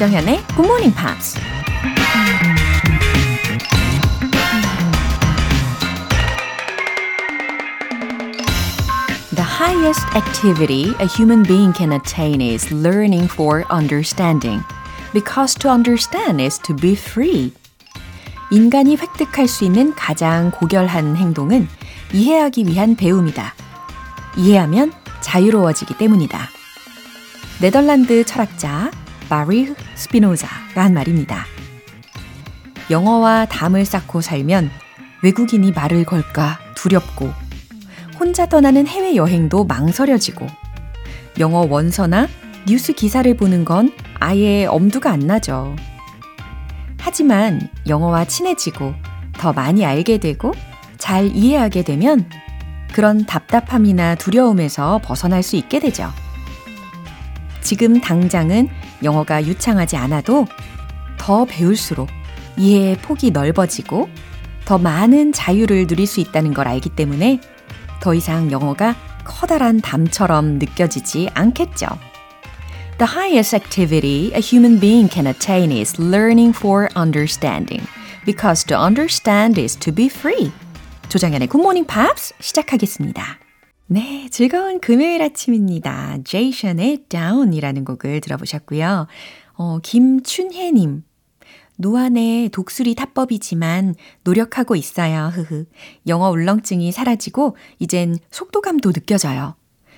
조정현의 Good Morning Pops. The highest activity a human being can attain is learning for understanding. Because to understand is to be free. 인간이 획득할 수 있는 가장 고결한 행동은 이해하기 위한 배움이다. 이해하면 자유로워지기 때문이다. 네덜란드 철학자 마리 스피노자가 한 말입니다. 영어와 담을 쌓고 살면 외국인이 말을 걸까 두렵고 혼자 떠나는 해외 여행도 망설여지고 영어 원서나 뉴스 기사를 보는 건 아예 엄두가 안 나죠. 하지만 영어와 친해지고 더 많이 알게 되고 잘 이해하게 되면 그런 답답함이나 두려움에서 벗어날 수 있게 되죠. 지금 당장은 영어가 유창하지 않아도 더 배울수록 이해의 폭이 넓어지고 더 많은 자유를 누릴 수 있다는 걸 알기 때문에 더 이상 영어가 커다란 담처럼 느껴지지 않겠죠. The highest activity a human being can attain is learning for understanding. Because to understand is to be free. 조장현의 Good Morning Pops 시작하겠습니다. 네, 즐거운 금요일 아침입니다. 제이션의 Down이라는 곡을 들어보셨고요. 어, 김춘혜님. 노안의 독수리 타법이지만 노력하고 있어요. 흐흐. 영어 울렁증이 사라지고 이젠 속도감도 느껴져요.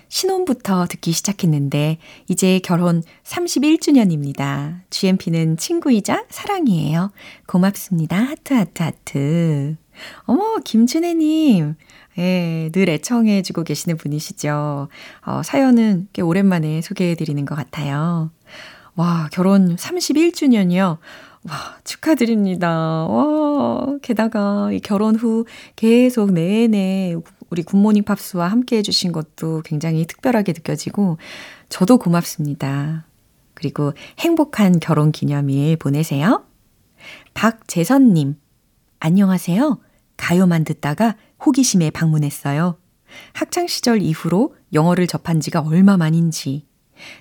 신혼부터 듣기 시작했는데 이제 결혼 31주년입니다. GMP는 친구이자 사랑이에요. 고맙습니다. 하트 하트 하트. 어머, 김춘혜님. 예, 늘 애청해주고 계시는 분이시죠. 어, 사연은 꽤 오랜만에 소개해드리는 것 같아요. 와, 결혼 31주년이요. 와, 축하드립니다. 와, 게다가 이 결혼 후 계속 내내 우리 굿모닝 팝스와 함께 해주신 것도 굉장히 특별하게 느껴지고, 저도 고맙습니다. 그리고 행복한 결혼 기념일 보내세요. 박재선님, 안녕하세요. 가요만 듣다가 호기심에 방문했어요. 학창시절 이후로 영어를 접한 지가 얼마 만인지.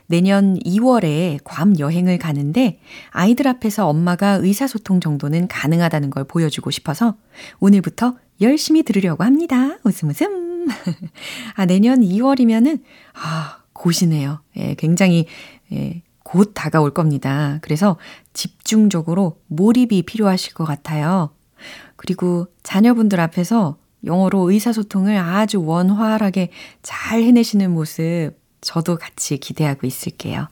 내년 2월에 괌 여행을 가는데 아이들 앞에서 엄마가 의사소통 정도는 가능하다는 걸 보여주고 싶어서 오늘부터 열심히 들으려고 합니다. 웃음 웃음. 아, 내년 2월이면은, 아, 곧이네요. 예, 굉장히, 예, 곧 다가올 겁니다. 그래서 집중적으로 몰입이 필요하실 것 같아요. 그리고 자녀분들 앞에서 영어로 의사소통을 아주 원활하게 잘 해내시는 모습 저도 같이 기대하고 있을게요.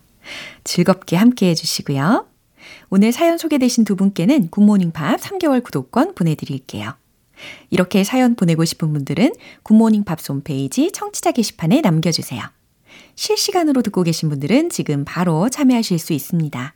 즐겁게 함께 해주시고요. 오늘 사연 소개되신 두 분께는 굿모닝 팝 3개월 구독권 보내드릴게요. 이렇게 사연 보내고 싶은 분들은 굿모닝 팝스 홈페이지 청취자 게시판에 남겨주세요. 실시간으로 듣고 계신 분들은 지금 바로 참여하실 수 있습니다.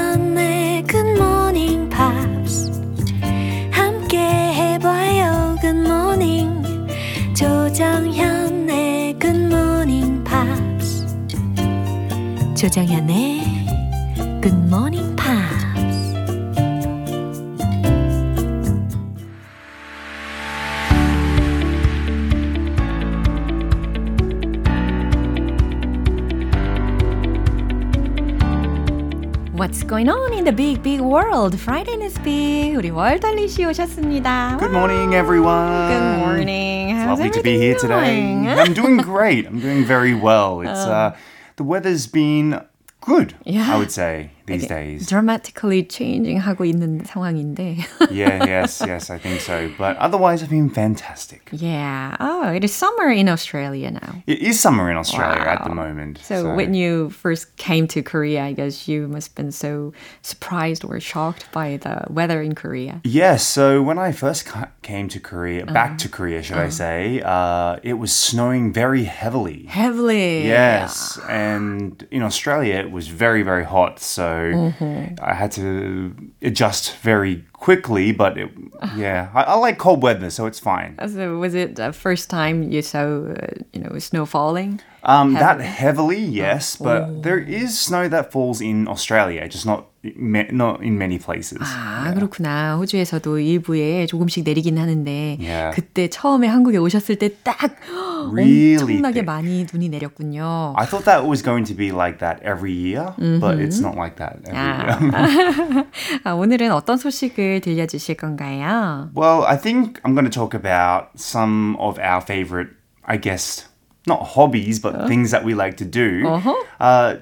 조정현의 굿모닝 팝스 What's going on in the big big world? Friday is big. 우리 월달리 씨 오셨습니다. Good morning, everyone. Good morning. It's How's lovely to be here everything today. going? I'm doing great. I'm doing very well. It's uh, the weather's been good. Yeah. I would say these days. dramatically changing 하고 있는 상황인데. yeah, yes, yes, I think so. But otherwise, I've been fantastic. yeah. Oh, it is summer in Australia now. It is summer in Australia at the Wow. moment. So, when you first came to Korea, I guess you must have been so surprised or shocked by the weather in Korea. Yes, so when I first ca- came to Korea, Uh-huh. back to Korea, should I say, uh, it was snowing very heavily. Heavily. Yes, and in Australia it was very very hot, so Mm-hmm. I had to adjust very quickly, but it, yeah, I, I like cold weather, so it's fine. So was it the first time you saw, uh, you know, snow falling? Um, that heavily, yes, but there is snow that falls in Australia, just not ma- not in many places. 아, 그렇구나. 호주에서도 일부에 조금씩 내리긴 하는데 Yeah. 그때 처음에 한국에 오셨을 때 딱 Really 엄청나게 thick. 많이 눈이 내렸군요. I thought that was going to be like that every year, but it's not like that every year. 아, 오늘은 어떤 소식을 들려주실 건가요? well, I think I'm going to talk about some of our favorite, I guess, not hobbies, but things that we like to do. Uh-huh. Uh,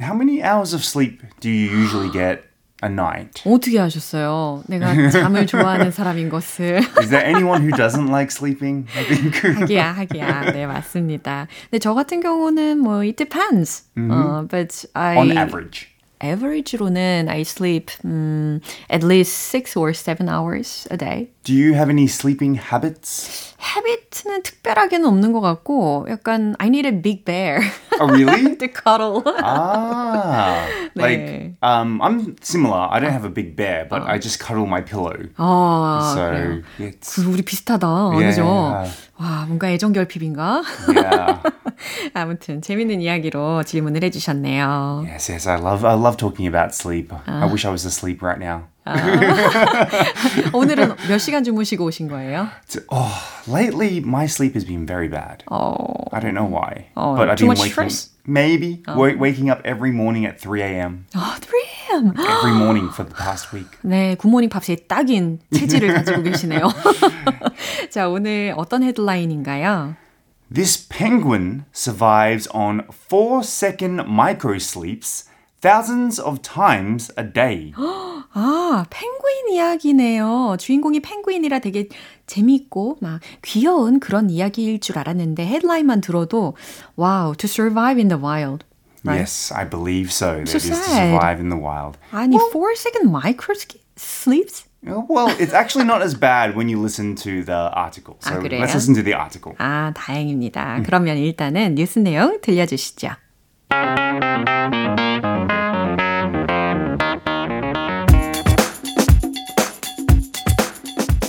how many hours of sleep do you usually get a night? 어떻게 하셨어요? 내가 잠을 좋아하는 사람인 것을. Is there anyone who doesn't like sleeping? I think. 하기야, 하기야. 네, 맞습니다. 근데 저 같은 경우는 뭐 it depends. 어, but I On average. Average로는 I sleep um, at least six or seven hours a day. Do you have any sleeping habits? habit는 특별하게는 없는 것 같고 약간 I need a big bear Oh, really? to cuddle. ah, 네. like um, I'm similar. I don't have a big bear, but I just cuddle my pillow. 아, so 그래요. it's 그 우리 비슷하다. Yeah, 그죠? 와, 뭔가 애정 결핍인가? yeah. 아무튼 재밌는 이야기로 질문을 해주셨네요. Yes, yes, I love I love talking about sleep. I wish I was asleep right now. 오늘은 몇 시간 주무시고 오신 거예요? Oh, lately my sleep has been very bad. 어, I don't know why, Oh, but I've too been much waking stress? maybe wa- waking up every morning at 3 a.m. 아, 3am. every morning for the past week. 네, 굿모닝 팝스에 딱인 체질을 가지고 계시네요. 자, 오늘 어떤 헤드라인인가요? This penguin survives on four second micro sleeps thousands of times a day. 아, 펭귄 이야기네요. 주인공이 펭귄이라 되게 재밌고 막 귀여운 그런 이야기일 줄 알았는데 헤드라인만 들어도 wow, to survive in the wild. Right. Yes, I believe so. That So is to sad. survive in the wild. 아니, four second micro sleeps? Well, it's actually not as bad when you listen to the article. So 아, 그래요? let's listen to the article. 아, 다행입니다. 그러면 일단은 뉴스 내용 들려주시죠.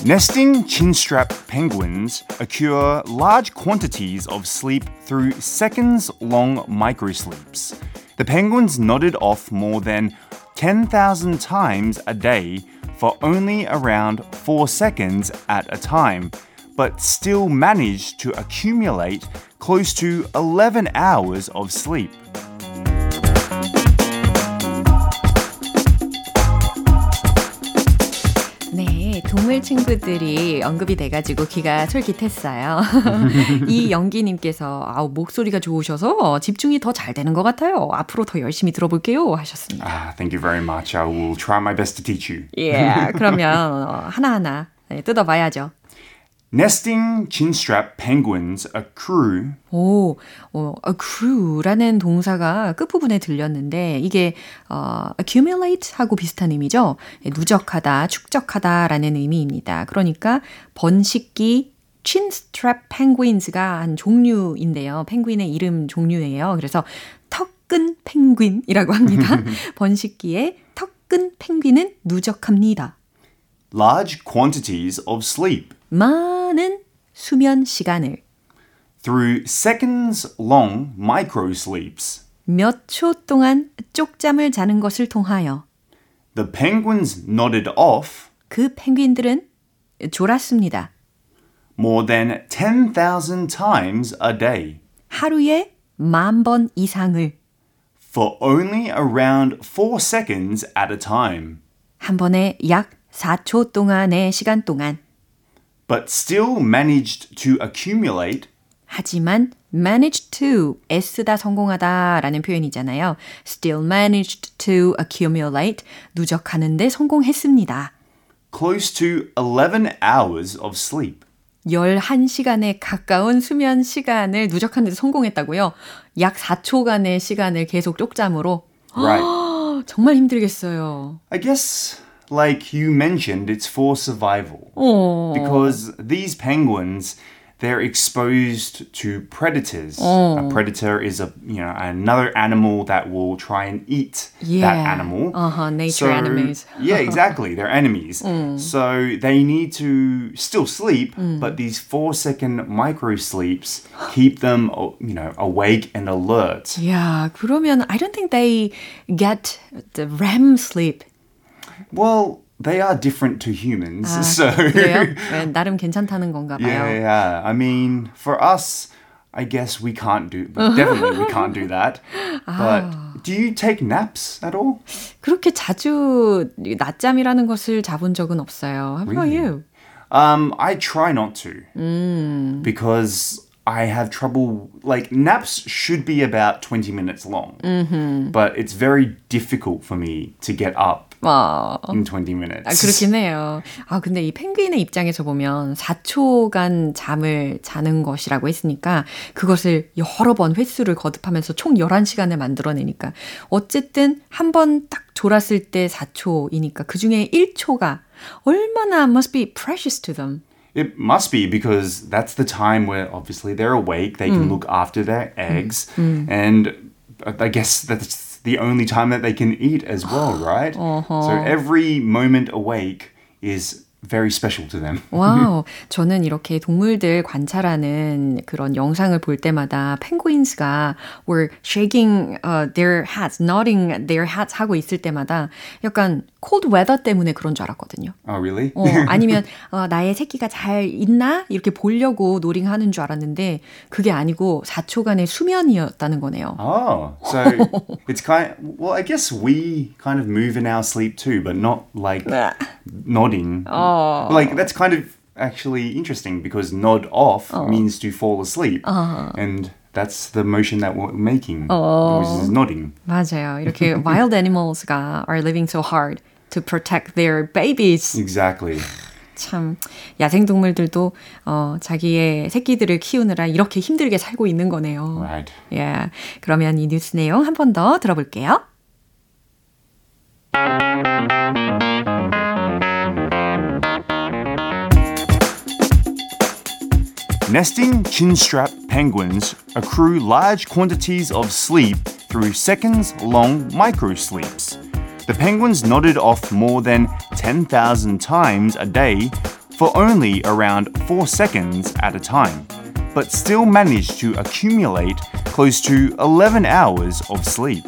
Nesting chinstrap penguins occur large quantities of sleep through seconds long microsleeps. The penguins nodded off more than 10,000 times a day for only around 4 seconds at a time, but still managed to accumulate close to 11 hours of sleep. 동물 친구들이 언급이 돼가지고 귀가 솔깃했어요. 이 연기님께서 아우 목소리가 좋으셔서 집중이 더 잘 되는 것 같아요. 앞으로 더 열심히 들어볼게요 하셨습니다. Ah, thank you very much. I will try my best to teach you. 예, 그러면 어, 하나하나 네, 뜯어봐야죠. Nesting chinstrap penguins accrue 오, 어, accrue라는 동사가 끝부분에 들렸는데 이게 어, accumulate 하고 비슷한 의미죠. 예, 누적하다, 축적하다라는 의미입니다. 그러니까 번식기 chinstrap penguins가 한 종류인데요. 펭귄의 이름 종류예요. 그래서 턱끈 펭귄이라고 합니다. 번식기에 턱끈 펭귄은 누적합니다. large quantities of sleep 많은 수면 시간을 through seconds long micro sleeps. 몇 초 동안 쪽잠을 자는 것을 통하여 The penguins nodded off 그 펭귄들은 졸았습니다. more than 10,000 times a day 하루에 만 번 이상을 for only around 4 seconds at a time, 한 번에 약 4초 동안의 시간 동안 but still managed to accumulate 하지만 managed to 애쓰다 성공하다 라는 표현이잖아요. still managed to accumulate 누적하는데 성공했습니다. close to 11 hours of sleep. 11시간에 가까운 수면 시간을 누적하는 데 성공했다고요. 약 4초간의 시간을 계속 쪽잠으로 Right. 정말 힘들겠어요. I guess, like you mentioned, it's for survival. 어. Because these penguins, they're exposed to predators. A predator is a you know another animal that will try and eat that Yeah. animal. Uh-huh, nature enemies. yeah, exactly. They're enemies. So they need to still sleep, but these four second micro sleeps keep them uh, you know awake and alert. Yeah, 그러면 I don't think they get the REM sleep. Well, they are different to humans, so 그래요? 네, 나름 괜찮다는 건가 봐요. Yeah, yeah. I mean, for us, I guess we can't do, but definitely we can't do that. But do you take naps at all? 그렇게 자주 낮잠이라는 것을 자본 적은 없어요. How about Really? you? Um, I try not to because I have trouble. Like naps should be about twenty minutes long, but it's very difficult for me to get up 와, in twenty minutes. 아, 그렇긴 해요. 아, 근데 이 펭귄의 입장에서 보면 4초간 잠을 자는 것이라고 했으니까 그것을 여러 번 횟수를 거듭하면서 총 11시간을 만들어내니까 어쨌든 한 번 딱 졸았을 때 4초이니까 그 중에 1초가 얼마나 must be precious to them. It must be because that's the time where obviously they're awake, they can look after their eggs, and I guess that's the only time that they can eat as well, right? So uh-huh. every moment awake is very special to them. 와우. 저는 이렇게 동물들 관찰하는 그런 영상을 볼 때마다 penguins가 were shaking uh, their heads, nodding their heads 하고 있을 때마다 약간 cold weather 때문에 그런 줄 알았거든요. Oh, really? 어, 아니면 어, 나의 새끼가 잘 있나? 이렇게 보려고 nodding하는 줄 알았는데 그게 아니고 4초간의 수면이었다는 거네요. Oh, so it's kind. well, I guess we kind of move in our sleep too, but not like nodding. Oh, like that's kind of actually interesting because nod off means to fall asleep, and that's the motion that we're making, which is nodding. 맞아요. 이렇게 wild animals가 are living so hard to protect their babies. Exactly. 참 야생 동물들도 어, 자기의 새끼들을 키우느라 이렇게 힘들게 살고 있는 거네요. Right. 예. 그러면 이 뉴스 내용 한 번 더 들어볼게요. Nesting chinstrap penguins accrue large quantities of sleep through seconds long microsleeps. The penguins nodded off more than 10,000 times a day for only around 4 seconds at a time, but still managed to accumulate close to 11 hours of sleep.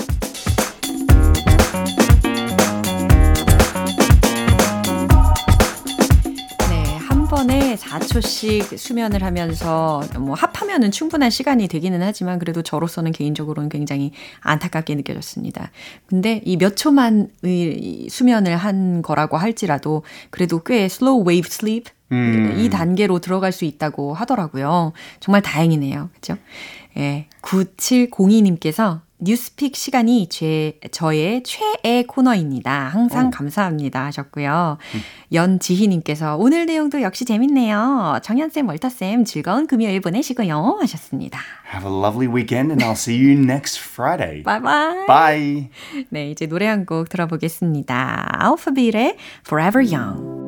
4초씩 수면을 하면서 뭐 합하면은 충분한 시간이 되기는 하지만 그래도 저로서는 개인적으로는 굉장히 안타깝게 느껴졌습니다. 근데 이 몇 초만 의 수면을 한 거라고 할지라도 그래도 꽤 slow wave sleep 이 단계로 들어갈 수 있다고 하더라고요. 정말 다행이네요. 그죠? 예. 9702님께서 뉴스픽 시간이 제, 저의 최애 코너입니다. 항상 감사합니다 하셨고요. 연지희님께서 오늘 내용도 역시 재밌네요. 정연쌤, 월터쌤 즐거운 금요일 보내시고요 하셨습니다. Have a lovely weekend and I'll see you next Friday. 바이바이. Bye. 네, 이제 노래 한 곡 들어보겠습니다. 알파벳의 Forever Young.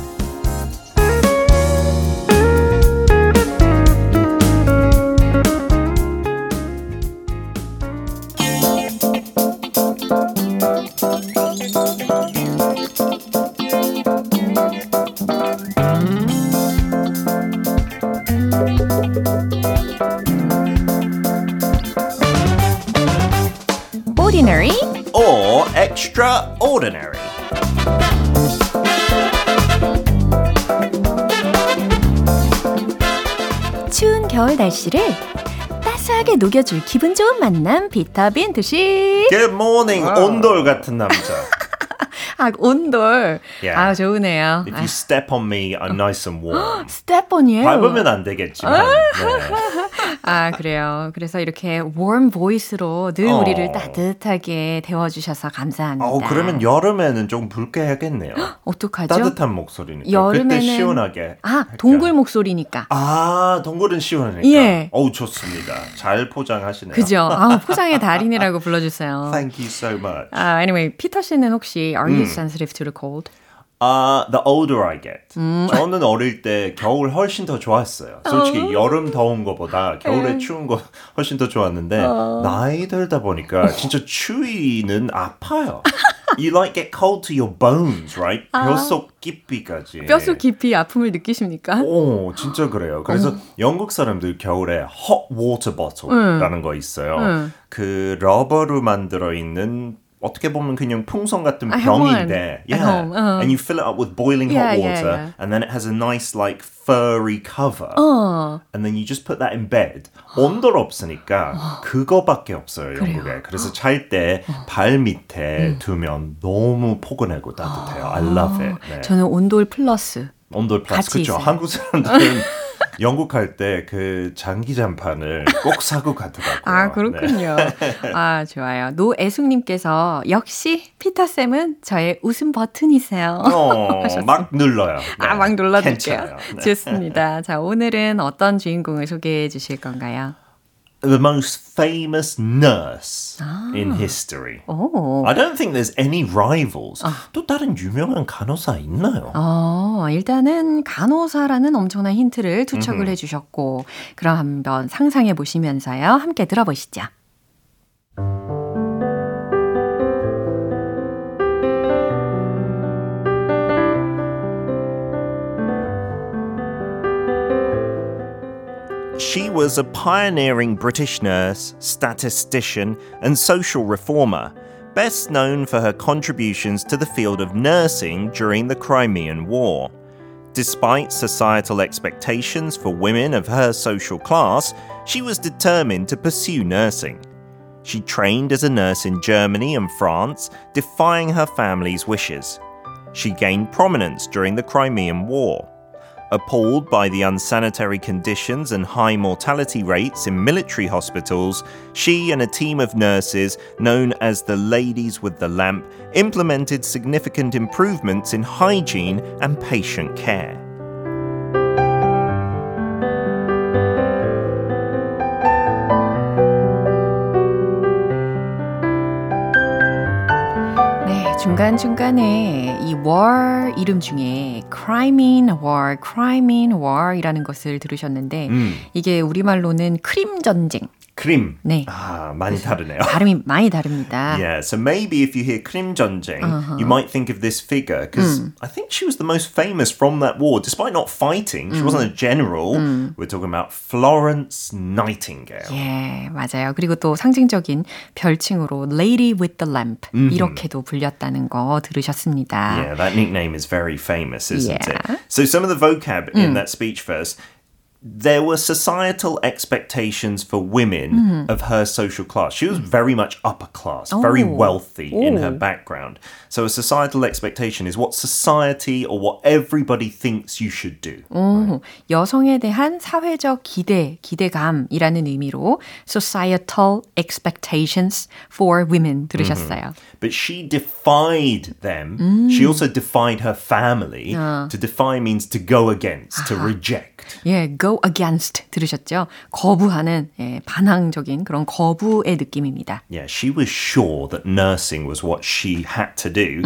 Extraordinary. 추운 겨울 날씨를 따스하게 녹여줄 기분 좋은 만남 비타민 두식 Good morning, 온돌 같은 남자. 아, 온돌. Yeah. 아, 좋으네요. If you step on me, I'm nice and warm. 스테펀이에요. 밟으면 안 되겠지만. 네. 아, 그래요. 그래서 이렇게 warm voice로 늘 어. 우리를 따뜻하게 데워주셔서 감사합니다. 어, 그러면 여름에는 좀 붉게 해야겠네요. 어떡하죠? 따뜻한 목소리니까. 여름에는- 그때 시원하게. 아. 동굴 목소리니까. 아, 동굴은 시원하니까. 예. 어우, 좋습니다. 잘 포장하시네요. 그죠? 아, 포장의 달인이라고 불러주세요. Thank you so much. 아, anyway, 피터 씨는 혹시 Are 음. you sensitive to the cold? 아, the older I get. 음. 저는 어릴 때 겨울 훨씬 더 좋았어요. 솔직히 어. 여름 더운 거보다 겨울에 네. 추운 거 훨씬 더 좋았는데 어. 나이 들다 보니까 진짜 추위는 아파요. You like get cold to your bones, right? 뼛속 깊이까지. 아. 뼛속 깊이 아픔을 느끼십니까? 오, 진짜 그래요. 그래서 영국 사람들 겨울에 hot water bottle라는 거 있어요. 응. 그 러버로 만들어 있는 어떻게 보면 그냥 풍선 같은 one 병인데, at home, uh. and you fill it up with boiling Yeah, hot yeah, water, yeah. and then it has a nice like furry cover, 어. and then you just put that in bed. 온도가 없으니까 그거밖에 없어요 영국에. 그래서 잘 때 발 밑에 두면 너무 포근하고 따뜻해요. I love it. 네. 저는 온돌 플러스. 온돌 플러스 그렇죠. 한국 사람들은 영국 갈때그 장기 잠판을 꼭 사고 가더라고요. 아, 그렇군요. 아, 좋아요. 노애숙님께서 역시 피터 쌤은 저의 웃음 버튼이세요. 네. 어, 막 눌러요. 네. 아, 막 눌러줄게요. 괜찮아요. 네. 좋습니다. 자, 오늘은 어떤 주인공을 소개해 주실 건가요? The most famous nurse 아. in history. 오. I don't think there's any rivals. 또 다른 유명한 간호사 있나요? 어, 일단은 간호사라는 엄청난 힌트를 투척을 해주셨고, 그럼 한번 상상해 보시면서요. 함께 들어보시죠. She was a pioneering British nurse, statistician, and social reformer, best known for her contributions to the field of nursing during the Crimean War. Despite societal expectations for women of her social class, she was determined to pursue nursing. She trained as a nurse in Germany and France, defying her family's wishes. She gained prominence during the Crimean War. Appalled by the unsanitary conditions and high mortality rates in military hospitals, she and a team of nurses, known as the Ladies with the Lamp, implemented significant improvements in hygiene and patient care. 네, 중간중간에 이 war 이름 중에 Crimean War, Crimean War이라는 것을 들으셨는데 이게 우리말로는 크림 전쟁. 크림. 네. 아, 많이 다르네요. 발음이 많이 다릅니다. Yeah, so maybe if you hear Krim Jonjing, you might think of this figure because I think she was the most famous from that war, despite not fighting. She wasn't a general. We're talking about Florence Nightingale. 예, 맞아요. 그리고 또 상징적인 별칭으로 Lady with the Lamp 이렇게도 불렸다는 거 들으셨습니다. Yeah, that nickname is very famous, isn't Yeah. it? So some of the vocab in that speech first. There were societal expectations for women of her social class. She was very much upper class, very Oh. wealthy in her Oh. background. So a societal expectation is what society or what everybody thinks you should do. 오, 여성에 대한 사회적 기대, 기대감이라는 의미로 societal expectations for women 들으셨어요. But she defied them. She also defied her family. To defy means to go against, to reject. 예, go against 들으셨죠? 거부하는 예, 반항적인 그런 거부의 느낌입니다. Yeah, she was sure that nursing was what she had to do.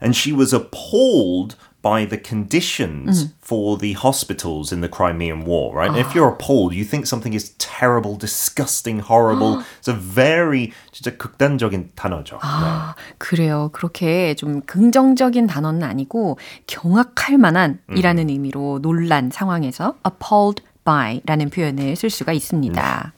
And she was appalled By the conditions for the hospitals in the Crimean War, right? And if you're appalled, you think something is terrible, disgusting, horrible. it's a very 진짜 극단적인 단어죠. 아, 그래요. 그렇게 좀 긍정적인 단어는 아니고 경악할 만한 이라는 의미로 놀란 상황에서 appalled by 라는 표현을 쓸 수가 있습니다.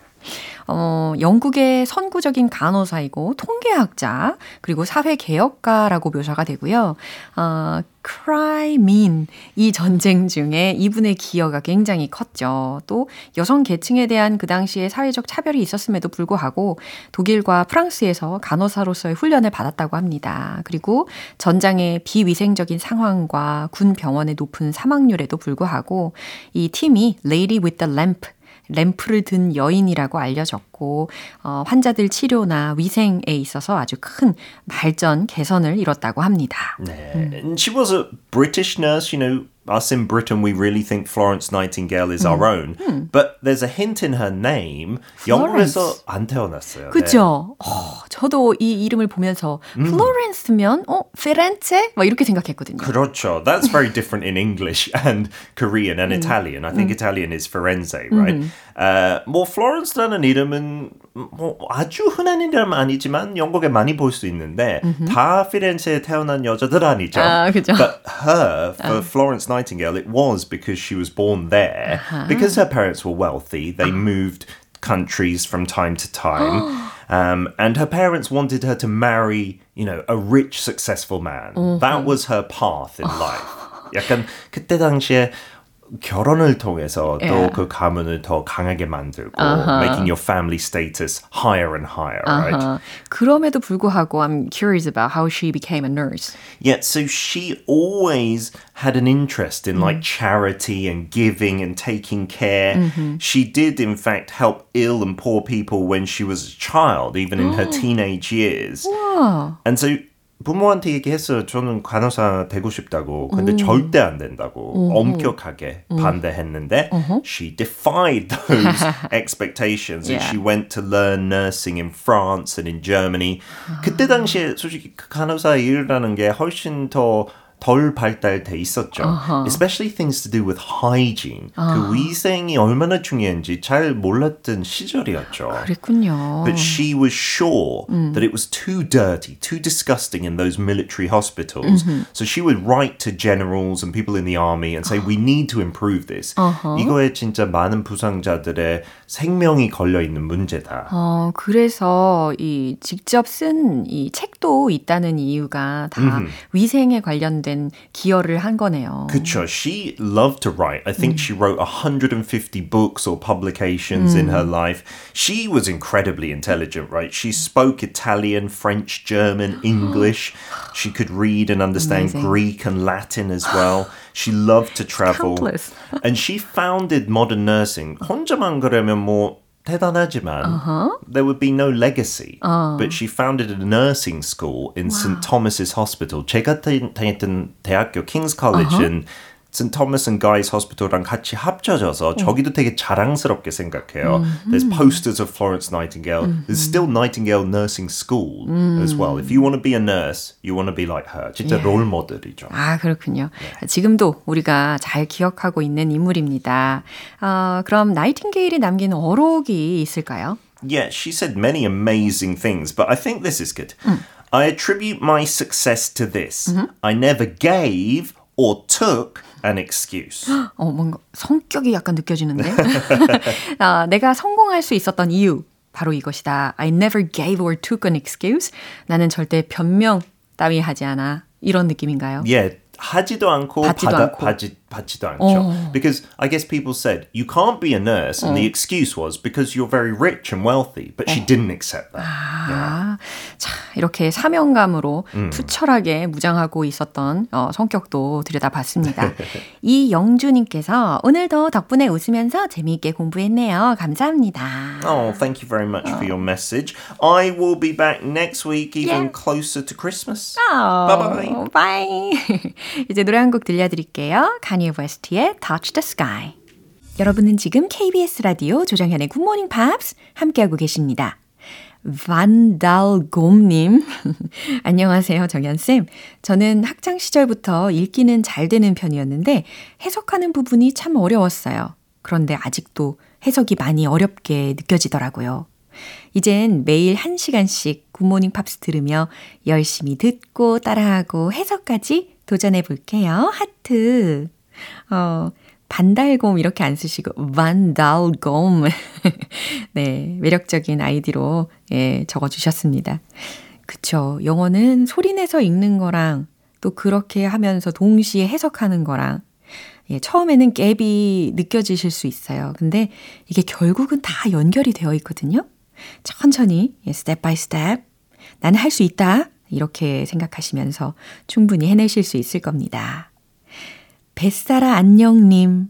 어, 영국의 선구적인 간호사이고 통계학자, 그리고 사회개혁가라고 묘사가 되고요. 어, 크라이민 이 전쟁 중에 이분의 기여가 굉장히 컸죠. 또 여성 계층에 대한 그 당시에 사회적 차별이 있었음에도 불구하고 독일과 프랑스에서 간호사로서의 훈련을 받았다고 합니다. 그리고 전장의 비위생적인 상황과 군 병원의 높은 사망률에도 불구하고 이 팀이 Lady with the Lamp 램프를 든 여인이라고 알려졌고 어, 환자들 치료나 위생에 있어서 아주 큰 발전 개선을 이뤘다고 합니다. 네. And she was a British nurse, you know. Us in Britain, we really think Florence Nightingale is our own. But there's a hint in her name. 영국에서 안 태어났어요. 그죠? 어, 저도 이 이름을 보면서 플로렌스면 어 피렌체 막 이렇게 생각했거든요. 그렇죠. That's very different in English and Korean and Italian. I think Italian is Firenze, right? Uh, 뭐 Florence라는 이름은 뭐 아주 흔한 이름 아니지만 영국에 많이 볼 수 있는데 다 피렌체에 태어난 여자들 아니죠. 아, 그죠. But her, for Florence Nightingale, it was because she was born there. Because her parents were wealthy, they moved countries from time to time. Um, and her parents wanted her to marry, you know, a rich, successful man. That was her path in life. 약간 그때 당시에 결혼을 통해서 또 Yeah. 그 가문을 더 강하게 만들고 making your family status higher and higher, right? 아, 그럼에도 불구하고 I'm curious about how she became a nurse. Yeah, so she always had an interest in like charity and giving and taking care. She did, in fact, help ill and poor people when she was a child, even in her teenage years. And so 부모한테 얘기했어요. 저는 간호사 되고 싶다고. 근데 절대 안 된다고. 엄격하게 반대했는데 she defied those expectations and Yeah. she went to learn nursing in France and in Germany. 그때 당시에 솔직히 그 간호사 일이라는 게 훨씬 더 덜 발달돼 있었죠. Especially things to do with hygiene. 그 위생이 얼마나 중요한지 잘 몰랐던 시절이었죠. 그랬군요. But she was sure that it was too dirty, too disgusting in those military hospitals. So she would write to generals and people in the army and say, "We need to improve this." 이거에 진짜 많은 부상자들의 생명이 걸려 있는 문제다. 어, 그래서 이 직접 쓴 이 책도 있다는 이유가 다 위생에 관련된 기여를 한 거네요. 그쵸. She loved to write. I think she wrote 150 books or publications in her life. She was incredibly intelligent, right? She spoke Italian, French, German, English. She could read and understand Amazing. Greek and Latin as well. She loved to travel. Countless. and she founded modern nursing. 혼자만 그러면 뭐 대단하지만 there would be no legacy. But she founded a nursing school in St. Thomas's Hospital. 제가 다- 다녔던 대학교 King's College은 St. Thomas and Guy's Hospital랑 같이 합쳐져서 저기도 되게 자랑스럽게 생각해요. There's posters of Florence Nightingale. There's still Nightingale Nursing School as well. If you want to be a nurse, you want to be like her. 진짜 롤 모델이죠. 아, 그렇군요. 지금도 우리가 잘 기억하고 있는 인물입니다. 어, 그럼 나이팅게일이 남긴 어록이 있을까요? Yeah, she said many amazing things, but I think this is good. I attribute my success to this. I never gave or took an excuse. 어, 뭔가 성격이 약간 느껴지는데. 아, 내가 성공할 수 있었던 이유 바로 이것이다. I never gave or took an excuse. 나는 절대 변명 따위 하지 않아. 이런 느낌인가요? yeah, 하지도 않고 받지도 받아, 않고. 받지, 받지도 않죠. Because I guess people said you can't be a nurse, and the excuse was because you're very rich and wealthy. But she didn't accept that. 아, 자, 이렇게 사명감으로 투철하게 무장하고 있었던 어, 성격도 들여다봤습니다. 이영주님께서 오늘도 덕분에 웃으면서 재미있게 공부했네요. 감사합니다. Oh, thank you very much for your message. I will be back next week, even Yeah. closer to Christmas. bye bye. 이제 노래 한 곡 들려드릴게요. Kanye West의 Touch the Sky. 여러분은 지금 KBS 라디오 조정현의 Morning Pops 함께하고 계십니다. 반달곰님. 안녕하세요, 정연쌤. 저는 학창 시절부터 읽기는 잘 되는 편이었는데 해석하는 부분이 참 어려웠어요. 그런데 아직도 해석이 많이 어렵게 느껴지더라고요. 이젠 매일 1시간씩 굿모닝 팝스 들으며 열심히 듣고 따라하고 해석까지 도전해 볼게요. 하트. 어, 반달곰 이렇게 안 쓰시고 반달곰. 네, 매력적인 아이디로 예, 적어 주셨습니다. 그쵸. 영어는 소리내서 읽는 거랑 또 그렇게 하면서 동시에 해석하는 거랑 예, 처음에는 갭이 느껴지실 수 있어요. 근데 이게 결국은 다 연결이 되어 있거든요. 천천히 예, step by step 나는 할 수 있다. 이렇게 생각하시면서 충분히 해내실 수 있을 겁니다. 뱃사라 안녕님.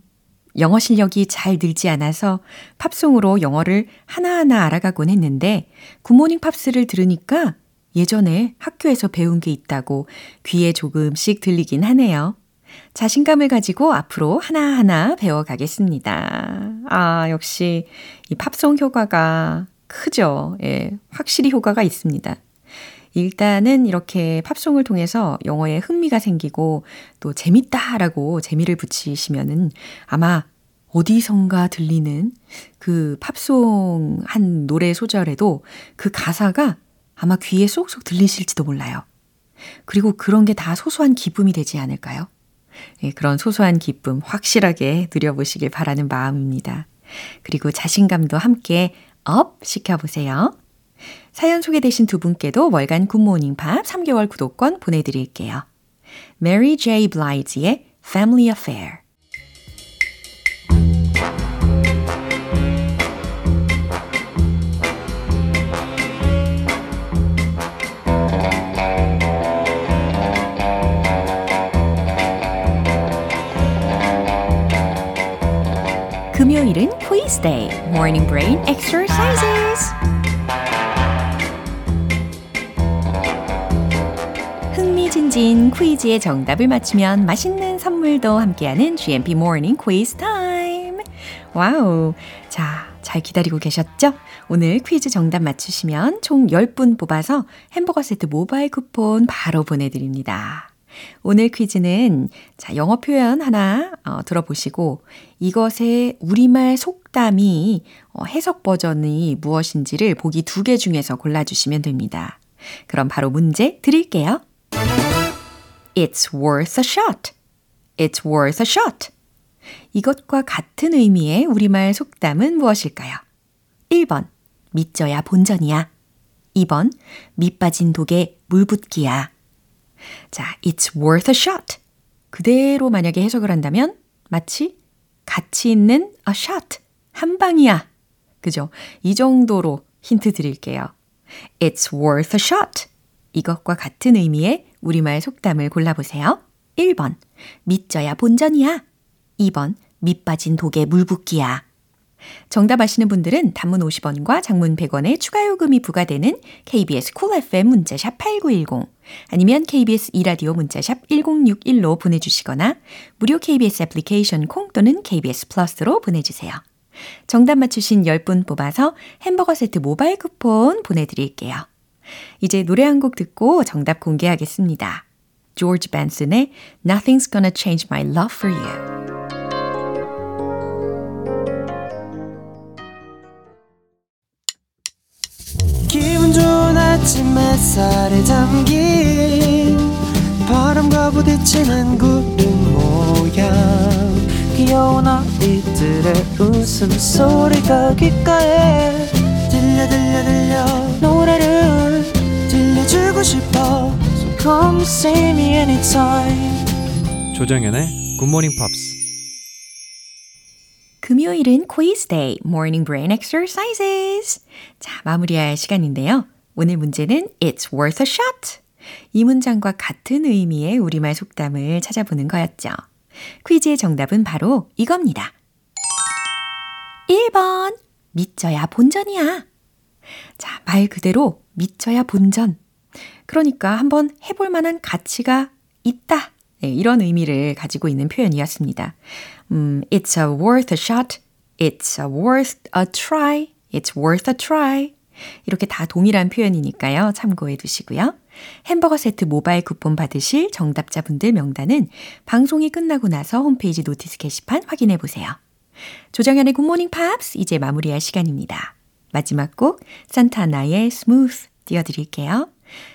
영어 실력이 잘 늘지 않아서 팝송으로 영어를 하나하나 알아가곤 했는데 굿모닝 팝스를 들으니까 예전에 학교에서 배운 게 있다고 귀에 조금씩 들리긴 하네요. 자신감을 가지고 앞으로 하나하나 배워가겠습니다. 아, 역시 이 팝송 효과가 크죠. 예, 확실히 효과가 있습니다. 일단은 이렇게 팝송을 통해서 영어에 흥미가 생기고 또 재밌다라고 재미를 붙이시면은 아마 어디선가 들리는 그 팝송 한 노래 소절에도 그 가사가 아마 귀에 쏙쏙 들리실지도 몰라요. 그리고 그런 게 다 소소한 기쁨이 되지 않을까요? 예, 그런 소소한 기쁨 확실하게 누려보시길 바라는 마음입니다. 그리고 자신감도 함께 up 시켜보세요. 사연 소개되신 두 분께도 월간 굿모닝 팝스 3개월 구독권 보내드릴게요. Mary J. Blige의 Family Affair 금요일은 quiz day, morning brain exercises. 흥미진진 퀴즈의 정답을 맞추면 맛있는 선물도 함께하는 GMP Morning Quiz Time. 와우. 자, 잘 기다리고 계셨죠? 오늘 퀴즈 정답 맞추시면 총 10분 뽑아서 햄버거 세트 모바일 쿠폰 바로 보내드립니다. 오늘 퀴즈는 자, 영어 표현 하나 어, 들어보시고 이것의 우리말 속담이 어, 해석 버전이 무엇인지를 보기 두 개 중에서 골라주시면 됩니다. 그럼 바로 문제 드릴게요. It's worth a shot. It's worth a shot. 이것과 같은 의미의 우리말 속담은 무엇일까요? 1번, 믿져야 본전이야. 2번, 밑 빠진 독에 물 붓기야. 자, it's worth a shot. 그대로 만약에 해석을 한다면 마치 가치 있는 a shot. 한 방이야. 그죠? 이 정도로 힌트 드릴게요. It's worth a shot. 이것과 같은 의미의 우리말 속담을 골라보세요. 1번, 믿져야 본전이야. 2번, 밑 빠진 독에 물 붓기야. 정답 아시는 분들은 단문 50원과 장문 100원의 추가 요금이 부과되는 KBS Cool FM 문자샵 8910 아니면 KBS 이라디오 문자샵 1061로 보내주시거나 무료 KBS 애플리케이션 콩 또는 KBS 플러스로 보내주세요. 정답 맞추신 10분 뽑아서 햄버거 세트 모바일 쿠폰 보내드릴게요. 이제 노래 한 곡 듣고 정답 공개하겠습니다. 조지 벤슨의 Nothing's Gonna Change My Love for You. 아침 햇살에 담긴 바람과 부딪히는 구름 모양 귀여운 아이들의 웃음소리가 귓가에 들려 들려 들려 싶어 So come see me anytime 조정연의 굿모닝 팝스 금요일은 quiz day, morning brain exercises. 자, 마무리할 시간인데요. 오늘 문제는 It's worth a shot. 이 문장과 같은 의미의 우리말 속담을 찾아보는 거였죠. 퀴즈의 정답은 바로 이겁니다. 1번. 믿져야 본전이야. 자, 말 그대로 믿져야 본전. 그러니까 한번 해볼 만한 가치가 있다. 네, 이런 의미를 가지고 있는 표현이었습니다. 음, it's a worth a shot. It's a worth a try. It's worth a try. 이렇게 다 동일한 표현이니까요. 참고해 두시고요. 햄버거 세트 모바일 쿠폰 받으실 정답자분들 명단은 방송이 끝나고 나서 홈페이지 notice 게시판 확인해 보세요. 조정현의 굿모닝 팝스 이제 마무리할 시간입니다. 마지막 곡 산타나의 Smooth 띄워드릴게요.